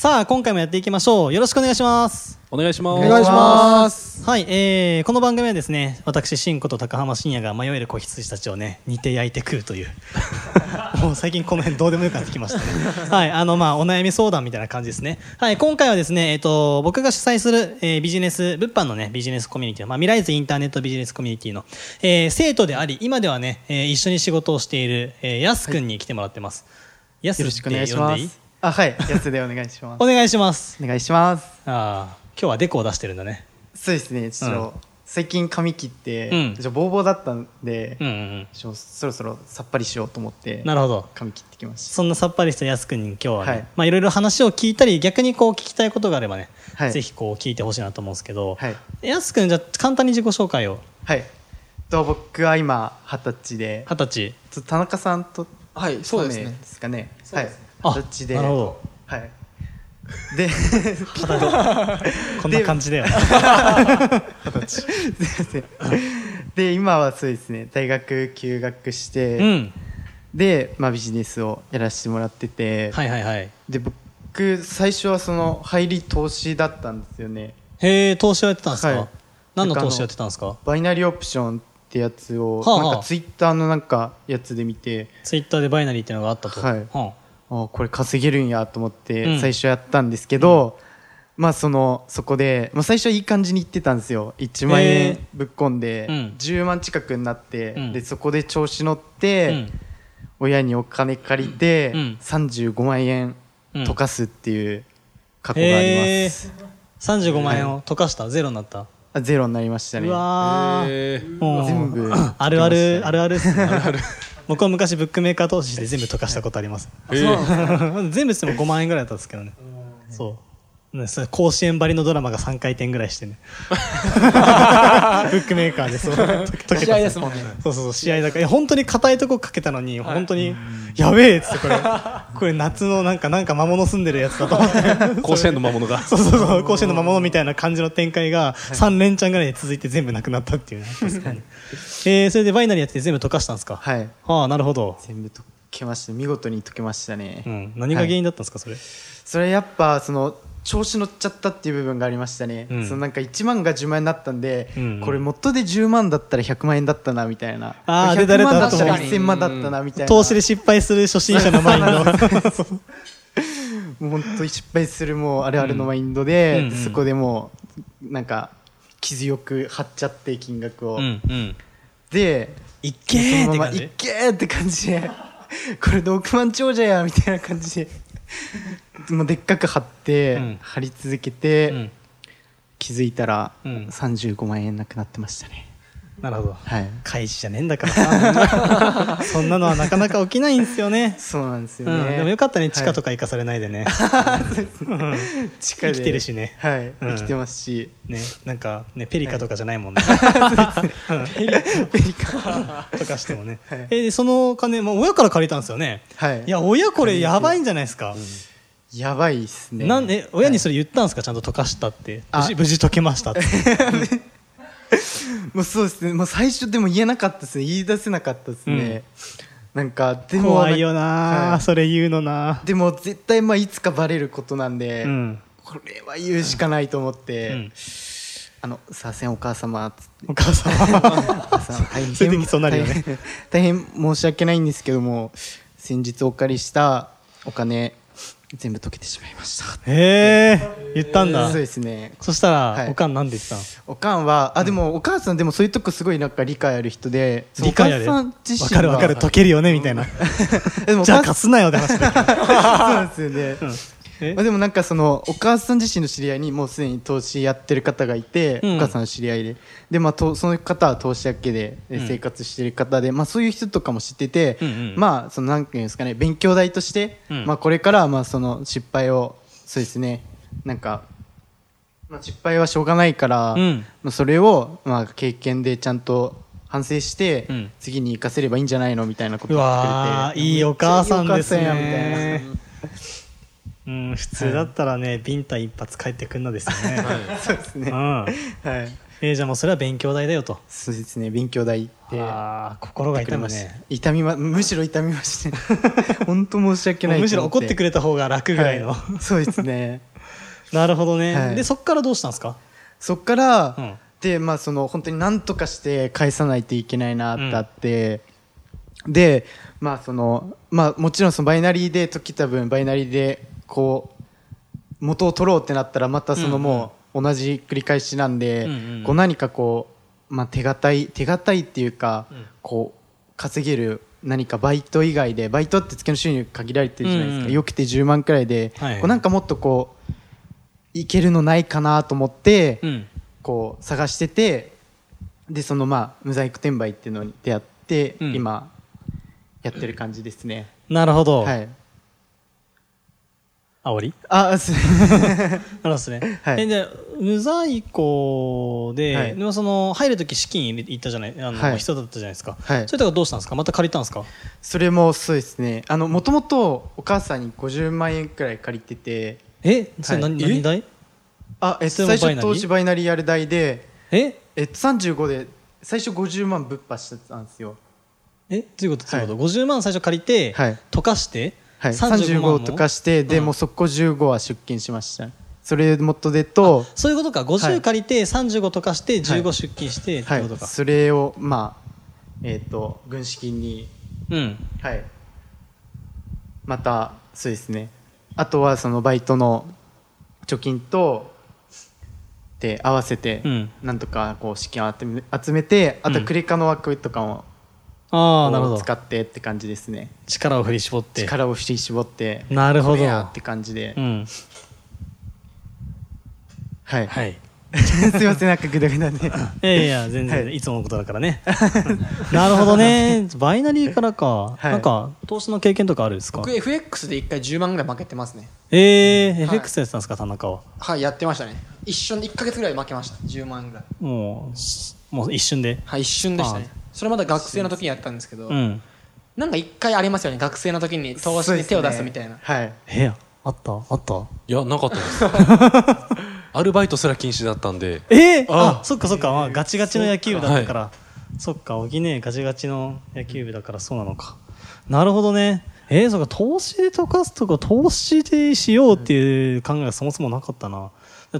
さあ、今回もやっていきましょう。よろしくお願いします。お願いします。お願いします。はい、えー、この番組はですね、私、新子と高浜深也が迷える子羊たちをね、煮て焼いて食うという。もう最近この辺どうでもよくなってきましたね。はい、あの、まあ、お悩み相談みたいな感じですね。はい、今回はですね、えっ、と、僕が主催する、えービジネス、物販のね、ビジネスコミュニティ、まあ、未来図インターネットビジネスコミュニティの、えー生徒であり、今ではね、えー一緒に仕事をしている、えー、やすくんに来てもらってます。やすよろしくお願いし呼んでいます。あ、はい、やつでお願いしますお。願いします。お願いします。ああ、今日はデコを出してるんだね。そうですね、ちょっと、うん最近髪切って、うんちょボーボーだったんで、うんうんうん。ちょそろそろさっぱりしようと思って、なるほど。髪切ってきましそんなさっぱりしたやすくんに今日はね、はいまあいろいろ話を聞いたり、逆にこう聞きたいことがあればね、はいぜひこう聞いてほしいなと思うんですけど、はいやすくんじゃあ簡単に自己紹介を。た。はい。と僕は今二十歳で、二十歳。田中さんとはい、そうですねね。ですかね。はいで？なるほど。はい。で、こんな感じだよ。すいません。で今はそうですね、大学休学して、うん。で、まあビジネスをやらせてもらってて、はいはいはい。で僕最初はその入り投資だったんですよねへえ、投資をやってたんですか、はい何の投資をやってたんですか？バイナリーオプションってやつを、はあはあなんかツイッターのなんかやつで見てツイッターでバイナリーっていうのがあったと。はいはあこれ稼げるんやと思っうん。て最初やったんですけど、まあそのそこで、まあ、最初はいい感じにいってたんですよ。1万へ円ー。ぶっ込んで、うん。10万近くになって、うん。でそこで調子乗っあて、うん。親にお金借りて、うん。35万円うん。溶かすっていう過去がありへます、ー。35万円を溶かした、ゼロになった？あゼロになりましたね。うわー。えー。もう全部あるある、あるるあるっすね。僕は昔ブックメーカー投資で全部溶かしたことあります。全部しても5万円ぐらいだったんですけどね。そう。ね、それ甲子園ばりのドラマが3回転ぐらいしてね。ブックメーカーでそう。試合ですもんね。そうそうそう、試合だから。本当に硬いとこかけたのに、本当に、やべえっつって、これ、これ夏のなんか、なんか魔物住んでるやつだと思って。甲子園の魔物が。そうそうそう、甲子園の魔物みたいな感じの展開が3連チャンぐらいで続いて全部なくなったっていうね。確かに。えー、それでバイナリーやって全部溶かしたんですか？はいはあ、なるほど。全部解けました見事に解けましたね、うん。何が原因だったんですか、それ？それやっぱその調子乗っちゃったっていう部分がありましたね、うん。そのなんか1万が10万円になったんで、うんこれ元で10万だったら100万円だったなみたいな。あー出た100出た万だったら確かに1000万だったなみたいな。投資で失敗する初心者のマインド。もう本当に失敗するもうあるあるのマインドで、うんうん。うんそこでもうなんか傷よく張っちゃって金額を、うん、うん。でいっ。けーって感じ。で。これで億万長者やみたいな感じで もうでっかく貼って、うん。貼り続けて、うん。気づいたらうん。35万円なくなってましたね、なるほど。はい開示じゃねえんだからさ。そんなのはなかなか起きないんですよね。そうなんですようん。ね、でもよかったね、地下とかか行かされないでね。地下で生きてるしねはい、うん生きてますしね、なんか、ね、ペリカとかじゃないもんね。ペリカとかしてもね。はいえでその金、もう親から借りたんですよね。はいいや、親これやばいんじゃないですか。やばいっすねなんで、親にそれ言ったんですか？ちゃんと溶かしたって。あ無事、無事溶けましたって。もうそうですね。もう最初でも言えなかったですね。言い出せなかったですね、なんかでも怖いよな、はい。それ言うのな。でも絶対まあいつかバレることなんで、うん。これは言うしかないと思って、うん。あのすいませんお母様つって。お母さん お母さん 大変そうになるよね。大変申し訳ないんですけども先日お借りしたお金全部溶けてしまいました。へえ言ったんだ。そうですね。そしたら、はい。おかんなんで言ったのおかんはあでもお母さんでもそういうとこすごいなんか理解ある人で理解あるお母さん自わ身かるわかる。は溶けるよねみたいな。でもおじゃあ貸すなよって話 そうですよね、えまあ、でもなんかそのお母さん自身の知り合いにもうすでに投資やってる方がいて、うん。お母さんの知り合いで。で、まあ、とその方は投資だけで生活してる方で、まあ、そういう人とかも知ってて、うんうん。まあそのなんていうんですかね勉強代として、うん。まあ、これからはまあその失敗をそうですねなんか、まあ、失敗はしょうがないから、うん。まあ、それを、まあ、経験でちゃんと反省して、うん。次に生かせればいいんじゃないのみたいなことうを言ってくれて。いいお母さんですめっちゃいいお母さんやみたいねうん普通だったらねビンタ一発帰ってくんのですよね、なそうですね、うん。はい。えーじゃあもうそれは勉強代だよと。そうですね勉強代行ってああ心が痛むましたね痛みまむしろ痛みました 本当申し訳ないむしろ怒ってくれれた方が楽ぐらいの、そうですね。なるほどね、はい。でそっからどうしたんですか？そっから、うん。でまあその本当に何とかして返さないといけないなってあって、でまあそのまあもちろんそのバイナリーで解きた分バイナリーでこう元を取ろうってなったらまたそのもう同じ繰り返しなんで、こう何かこう、まあ、手堅い手堅いっていうか、ん。こう稼げる何かバイト以外でバイトって月の収入限られてるじゃないですか、よくて10万くらいで、こうなんかもっとこういけるのないかなと思って、うん。こう探しててでそのまあ無在庫転売っていうのに出会って、うん。今やってる感じですね、なるほど、はいあおり？あす なるほどですね、はい。えで無在庫で,、はい。でもその入る時資金入れ行ったじゃない？あの、はい。人だったじゃないですか、はい。それとかどうしたんですか？また借りたんですか？それもそうですね。あのもともとお母さんに50万円くらい借りてて。え？それ何,、はい何代あえ最初投資バイナリーやる代でえ？えっと35で最初50万ぶっ破してたんですよ。え？どういうこと？どういうこと、50万最初借りて、はい。溶かして、はい、35万も？35とかしてで、うん。もう速攻15は出金しました。それ元でとそういうことか。は50い借りて35とかしてはい。15出金してってはいことか、それをまあえっ、と軍資金にうん。はい。またそうですね。あとはそのバイトの貯金とで合わせてうん。なんとかこう資金を集め集めてあとうん。クレカの枠とかもああなるほど。使ってって感じですね。力を振り絞って。力を振り絞ってなるほど。って感じで。うん。はい、はい。すいませんなんかグダグダで。いやいや全然、はい。い、つものことだからね。なるほどね。バイナリーからか、はい。なんか投資の経験とかあるんですか？僕 FX で一回10万ぐらい負けてますね。えー、はい FX やってたんですか田中は？はいやってましたね。一瞬で1か月ぐらい負けました。10万ぐらい。もうすもう一瞬で？はい一瞬でしたねそれまだ学生の時にやったんですけど、うん。なんか一回ありますよね学生の時に投資に手を出すみたいな、はい。えあった？あった？いやなかったです。アルバイトすら禁止だったんで。え？ー、ああそっかそっか、まあ、ガチガチの野球部だったから。そ,、っか。小木ね。ガチガチの野球部だからそうなのか。なるほどね。えー、そうか。投資で溶かすとか投資でしようっていう考えがそもそもなかったな。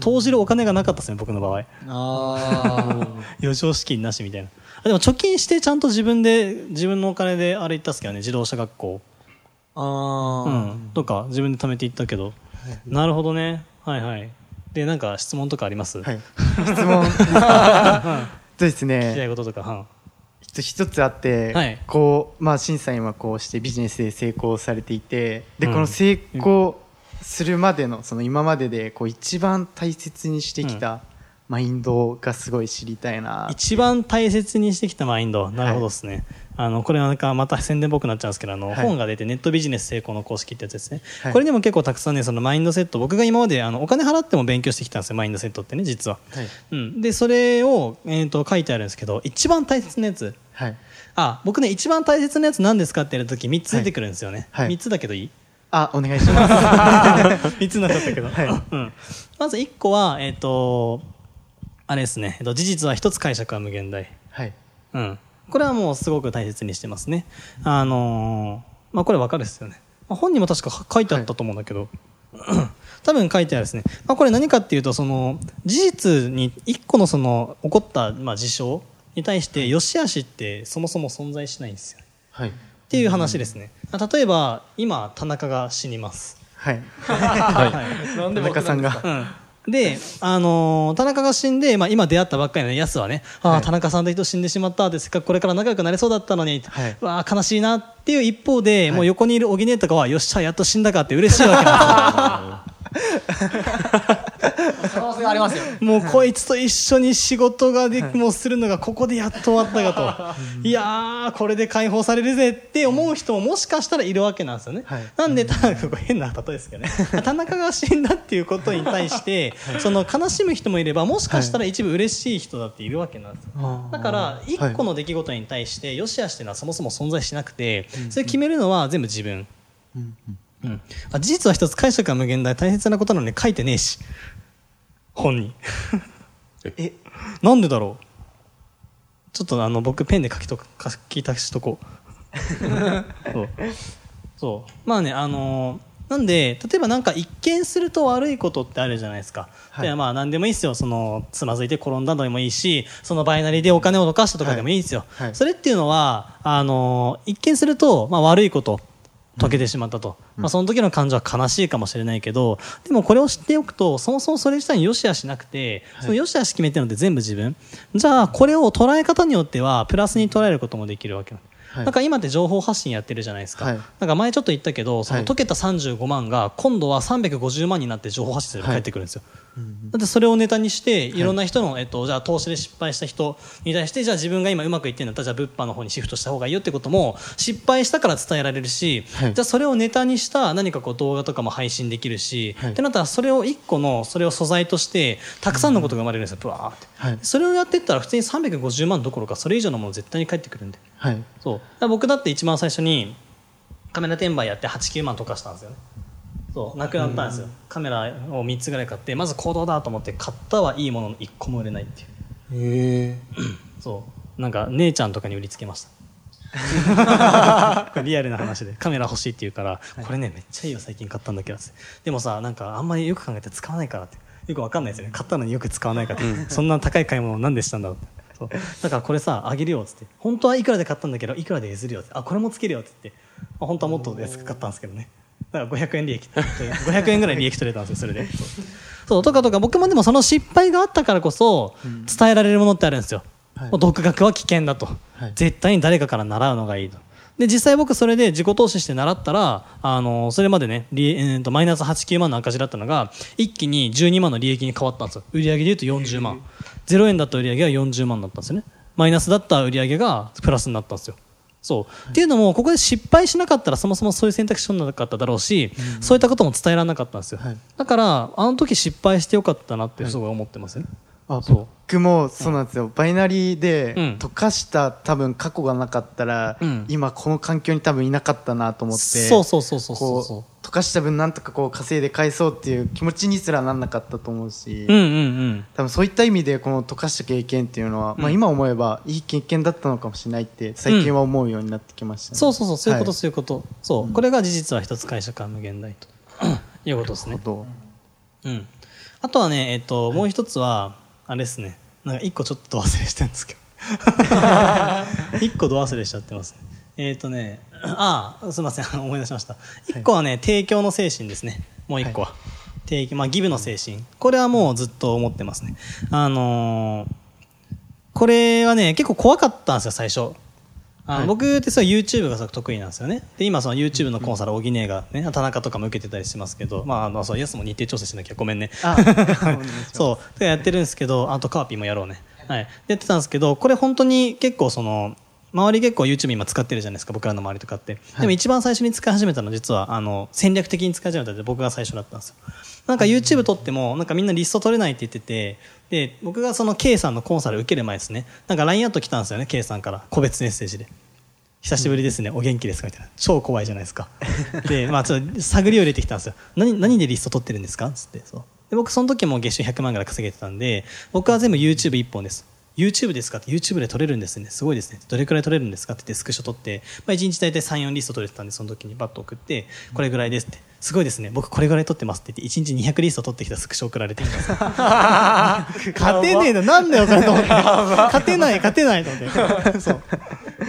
投じるお金がなかったですね僕の場合。あ 余剰資金なしみたいな。あでも貯金してちゃんと自分で自分のお金であれ行ったっすけどね自動車学校。ああうあ、んとか自分で貯めていったけど、なるほどね。はいはい。でなんか質問とかあります、はい。質問。そうです聞きたいねこととか、うん。一つあって、はい。こうまあ審査員はこうしてビジネスで成功されていてで、うん。この成功するまでのその今まででこう一番大切にしてきたマインドがすごい知りたいな、一番大切にしてきたマインド。なるほどですね、あのこれはなんかまた宣伝っぽくなっちゃうんですけどあの、はい。本が出てネットビジネス成功の公式ってやつですね、はい。これでも結構たくさんねそのマインドセット。僕が今まであのお金払っても勉強してきたんですよマインドセットってね実は、はい。うん、でそれを、えー、と書いてあるんですけど一番大切なやつ。はい。あ僕ね一番大切なやつ何ですかってやるとき3つ出てくるんですよね、はい。3つだけどいい？あお願いします。3つになっちゃったけど、はい。うん、まず1個はえっ、とあれですね、えっと、事実は一つ解釈は無限大はいうん、これはもうすごく大切にしてますね。あのーまあこれわかるですよね。まあ本にも確か書いてあったと思うんだけど、多分書いてあるですね。まあこれ何かっていうとその事実に一個のその起こったまあ事象に対して良し悪しってそもそも存在しないんですよ。はいっていう話ですね。例えば今田中が死にます。はい はい。なん田中さんがうん、で、あのー田中が死んで、まあ、今出会ったばっかりのやすはね、ああはい。田中さんと人死んでしまったってせっかくこれから仲良くなれそうだったのに、はい。うわあ悲しいなっていう一方で、い。もう横にいる小木姉とかはよっしゃやっと死んだかって嬉しいわけなんですよ 可能性れありますよ。もうこいつと一緒に仕事がでもうするのがここでやっと終わったかと。いやーこれで解放されるぜって思う人ももしかしたらいるわけなんですよね、はい。なんでただここ変な例えですけどね。田中が死んだっていうことに対して その悲しむ人もいればもしかしたら一部嬉しい人だっているわけなんですよだから一個の出来事に対して良し悪しっていうのはそもそも存在しなくてそれ決めるのは全部自分。うん、あ事実は一つ解釈は無限大大切なことなのに書いてねえし本にえ？なんでだろう？ちょっとあの僕ペンで書きと書き足しとこう。そう。そう。まあねあのーなんで例えばなんか一見すると悪いことってあるじゃないですか、はい。でまあ何でもいいですよ。そのつまずいて転んだのでもいいしそのバイナリーでお金をどかしたとかでもいいですよ、はい。はい。それっていうのはあのー一見すると、まあ、悪いこと解けてしまったと、まあ、その時の感情は悲しいかもしれないけどでもこれを知っておくとそもそもそれ自体に良し悪しなくて、その良し悪し決めてるのって全部自分。じゃあこれを捉え方によってはプラスに捉えることもできるわけ。よはい。なんか今って情報発信やってるじゃないですか、はい。なんか前ちょっと言ったけどそのはい解けた35万が今度は350万になって情報発信すれば返ってくるんですよ、だってそれをネタにしてい。ろんな人の、えっと、じゃあ投資で失敗した人に対してじゃあ自分が今うまくいってるんだったらじゃあ物販の方にシフトした方がいいよってことも失敗したから伝えられるし、はい。じゃあそれをネタにした何かこう動画とかも配信できるし、はい。ってなったらそれを一個のそれを素材としてたくさんのことが生まれるんですよ。ブワーって、はい。それをやっていったら普通に350万どころかそれ以上のもの絶対に返ってくるんではい。そう。僕だって一番最初にカメラ転売やって89万とかしたんですよね。そう。なくなったんですよ、カメラを3つぐらい買ってまず行動だと思って買ったはいいものの1個も売れないっていう。へえ そう。なんか姉ちゃんとかに売りつけました。リアルな話で。カメラ欲しいって言うから、これねめっちゃいいよ最近買ったんだけどって。でもさなんかあんまりよく考えて使わないからって。よくわかんないですよね。買ったのによく使わないからって、そんな高い買い物をなんでしたんだろうってそう。だからこれさあげるよっつって。本当はいくらで買ったんだけどいくらで譲るよって。あこれもつけるよって言って、まあ、本当はもっと安く買ったんですけどね。だから500円利益。500円ぐらい利益取れたんですよそれで。そうとかとか僕もでもその失敗があったからこそ伝えられるものってあるんですよ、はい。独学は危険だと、はい。絶対に誰かから習うのがいいと。で実際僕それで自己投資して習ったらあのそれまでね利、えーとマイナス89万の赤字だったのが一気に12万の利益に変わったんですよ。売上でいうと40万0円だった売上が40万だったんですよね。マイナスだった売上がプラスになったんですよ。そう、っていうのもここで失敗しなかったらそもそもそういう選択肢取らなかっただろうし、そういったことも伝えられなかったんですよ、はい。だからあの時失敗してよかったなってすごい思ってますよね、あそう。僕もそうなんですよ、バイナリーでうん。溶かした多分過去がなかったら、うん。今この環境に多分いなかったなと思ってそうそうそうそうそうそう。こう溶かした分なんとかこう稼いで返そうっていう気持ちにすらなんなかったと思うし、うんうんうん。多分そういった意味でこの溶かした経験っていうのは、まあ、今思えばいい経験だったのかもしれないって最近は思うようになってきましたね、そうそうそうそういうこと、はいそういうこと。そう、これが事実は一つ解釈は無限大ということですね。ど。うん。あとはねえっ、ともう一つはあれですね。なんか一個ちょっと忘れしてるんですけど。一個ど忘れしちゃってますね。えっ、とね ああすみません。思い出しました。一個はね、提供の精神ですね。もう一個は、提供まあギブの精神。これはもうずっと思ってますね。あのーこれはね結構怖かったんですよ最初あのはい。僕って YouTube が得意なんですよね。で今その YouTube のコンサル小木姉がね田中とかも受けてたりしますけどまああのそうヤスも日程調整しなきゃごめんね。あ そうでやってるんですけどあとカーピーもやろうね。はい。でやってたんですけどこれ本当に結構その周り結構 YouTube 今使ってるじゃないですか僕らの周りとかって、でも一番最初に使い始めたのは実はあの戦略的に使い始めたので僕が最初だったんですよ。なんか YouTube 撮ってもなんかみんなリスト取れないって言っててで僕がその K さんのコンサル受ける前ですね。なんか LINE アット来たんですよね K さんから。個別メッセージで。久しぶりですね、お元気ですかみたいな。超怖いじゃないですか。でまあちょっと探りを入れてきたんですよ。何何でリスト取ってるんですかつってそう。で僕その時も月収100万ぐらい稼げてたんで僕は全部 YouTube1 本です YouTube ですかって YouTube で撮れるんですね。すごいですね。どれくらい撮れるんですかって言ってスクショ撮って、まあ、1日大体34リスト撮れてたんでその時にバッと送ってこれぐらいですって。すごいですね。僕これぐらい撮ってますって言って1日200リスト撮ってきたスクショ送られてきた 勝てねえの。なんだよこれと思って。勝てない勝てないと思って。そう。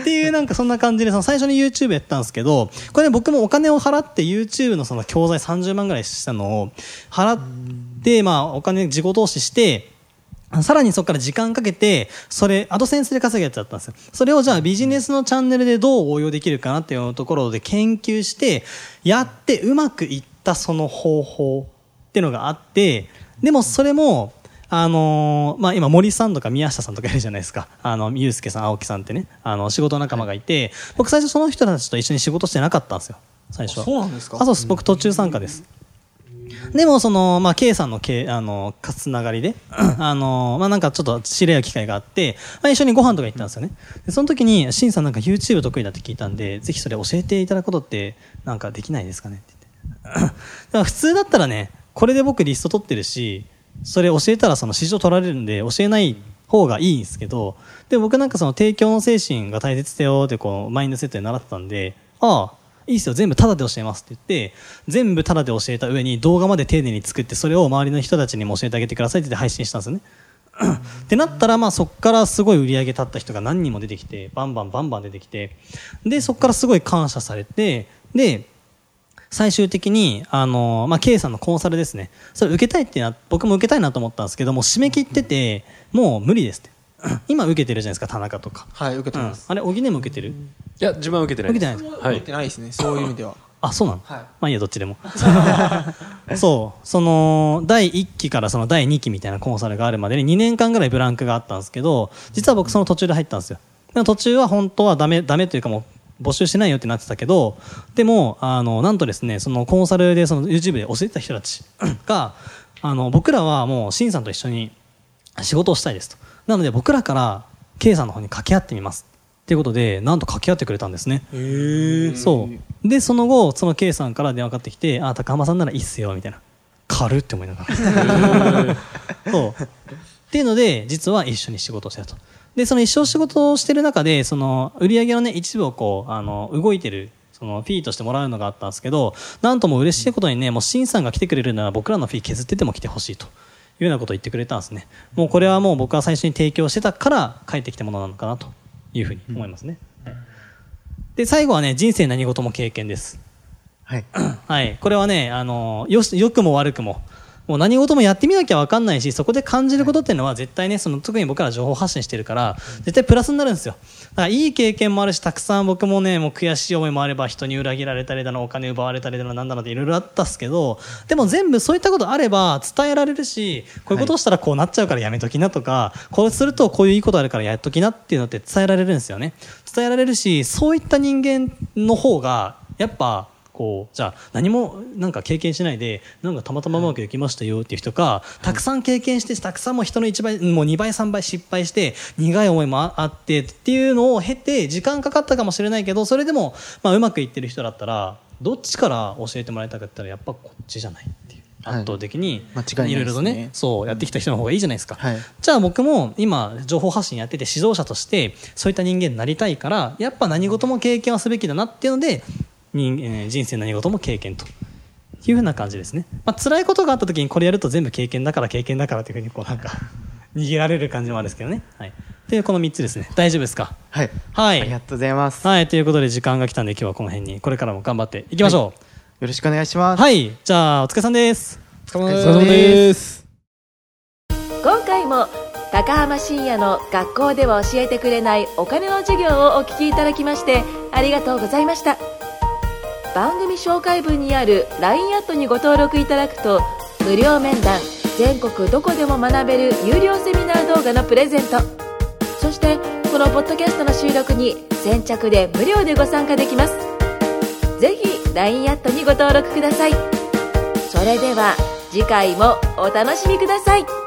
っていうなんかそんな感じでその最初に YouTube やったんですけどこれね僕もお金を払って YouTube のその教材30万ぐらいしたのを払ってまあお金自己投資してさらにそこから時間かけて、それ、アドセンスで稼ぐやつだったんですよ。それをじゃあビジネスのチャンネルでどう応用できるかなっていうところで研究して、やってうまくいったその方法っていうのがあって、でもそれも、あのーまあ、今森さんとか宮下さんとかいるじゃないですか。あのゆうすけさん青木さんってね。あの仕事仲間がいて、僕最初その人たちと一緒に仕事してなかったんですよ。最初は。そうなんですか？あそうです。僕途中参加です、でもその、まあ、K さんの K あのつながりで あの、まあ、なんかちょっと知り合う機会があって、まあ、一緒にご飯とか行ったんですよねでその時に「しんさんなんか YouTube 得意だって聞いたんでぜひそれ教えていただくことってなんかできないですかね?」って言って だから普通だったらねこれで僕リスト取ってるしそれ教えたらその市場取られるんで教えない方がいいんですけどで僕なんかその提供の精神が大切だよってこうマインドセットで習ってたんでああいいっすよ全部タダで教えますって言って全部タダで教えた上に動画まで丁寧に作ってそれを周りの人たちにも教えてあげてくださいって言って配信したんですよねってなったらまあそこからすごい売り上げ立った人が何人も出てきてバンバンバンバン出てきてでそこからすごい感謝されてで最終的に、あの、まあ、K さんのコンサルですね。それ受けたいってな、僕も受けたいなと思ったんですけども、締め切ってて、もう無理ですって。今受けてるじゃないですか、田中とか。はい受けてうんます、あれ、小木根も受けてる？いや、自分は受けてない受けです。てないですか？はい受けてないですねそういう意味ではあ、そうなの、はいまあいいや、どっちでも。そう、その、第1期からその第2期みたいなコンサルがあるまでに2年間ぐらいブランクがあったんですけど、実は僕その途中で入ったんですよ。でも途中は本当はダメ、ダメというかもう、募集しないよってなってたけど、でも、あの、なんとですね、そのコンサルで、その YouTube で教えてた人たちが、あの、僕らはもう、シンさんと一緒に仕事をしたいですと。なので僕らから K さんの方に掛け合ってみます。っていうことで、なんと掛け合ってくれたんですね。そう。で、その後、その K さんから電話かかってきて、あ、高浜さんならいいっすよ、みたいな。軽って思いながら。そう。っていうので、実は一緒に仕事をしてたと。で、その一緒に仕事をしてる中で、その、売り上げのね、一部をこう、あの、動いてる、その、フィーとしてもらうのがあったんですけど、なんとも嬉しいことにね、もう、シンさんが来てくれるなら僕らのフィー削ってても来てほしいと。いうようなことを言ってくれたんですね。もうこれはもう僕は最初に提供してたから帰ってきたものなのかなというふうに思いますね。で、最後はね、人生何事も経験です。はい はい。これはね、あの、よし、良くも悪くも、もう何事もやってみなきゃ分かんないし、そこで感じることっていうのは絶対ね、その特に僕ら情報発信してるから、絶対プラスになるんですよ。だからいい経験もあるし、たくさん僕もね、もう悔しい思いもあれば、人に裏切られたりだの、お金奪われたりだの、なんだのっていろいろあったっすけど、でも全部そういったことあれば伝えられるし、こういうことをしたらこうなっちゃうからやめときなとか、こうするとこういういいことあるからやっときなっていうのって伝えられるんですよね。伝えられるし、そういった人間の方が、やっぱ、こうじゃあ何もなんか経験しないでなんかたまたまうまくいきましたよっていう人か、たくさん経験してたくさんも人の1倍もう2倍3倍失敗して苦い思いもああってっていうのを経て時間かかったかもしれないけどそれでも、まあ、うまくいってる人だったらどっちから教えてもらいたかったらやっぱこっちじゃないっていう。はい。圧倒的にいろいろとねそうやってきた人の方がいいじゃないですか。はい。じゃあ僕も今情報発信やってて指導者としてそういった人間になりたいからやっぱ何事も経験はすべきだなっていうので人,、えー人生何事も経験というふうな感じですね、まあ辛いことがあった時にこれやると全部経験だから経験だからっていうふうにこうなんか 逃げられる感じもあるんですけどね。はい。でこの3つですね。大丈夫ですか？はい。はい。ありがとうございます。はい。ということで時間が来たんで今日はこの辺にこれからも頑張っていきましょよろしくお願いしまうす。はい、じゃあお疲れさんです。お疲れ様です。今回も高浜深也の学校では教えてくれないお金の授業をお聞きいただきましてありがとうございました番組紹介文にある LINE アットにご登録いただくと無料面談全国どこでも学べる有料セミナー動画のプレゼント。そしてこのポッドキャストの収録に先着で無料でご参加できます。ぜひ LINE アットにご登録ください。それでは次回もお楽しみください。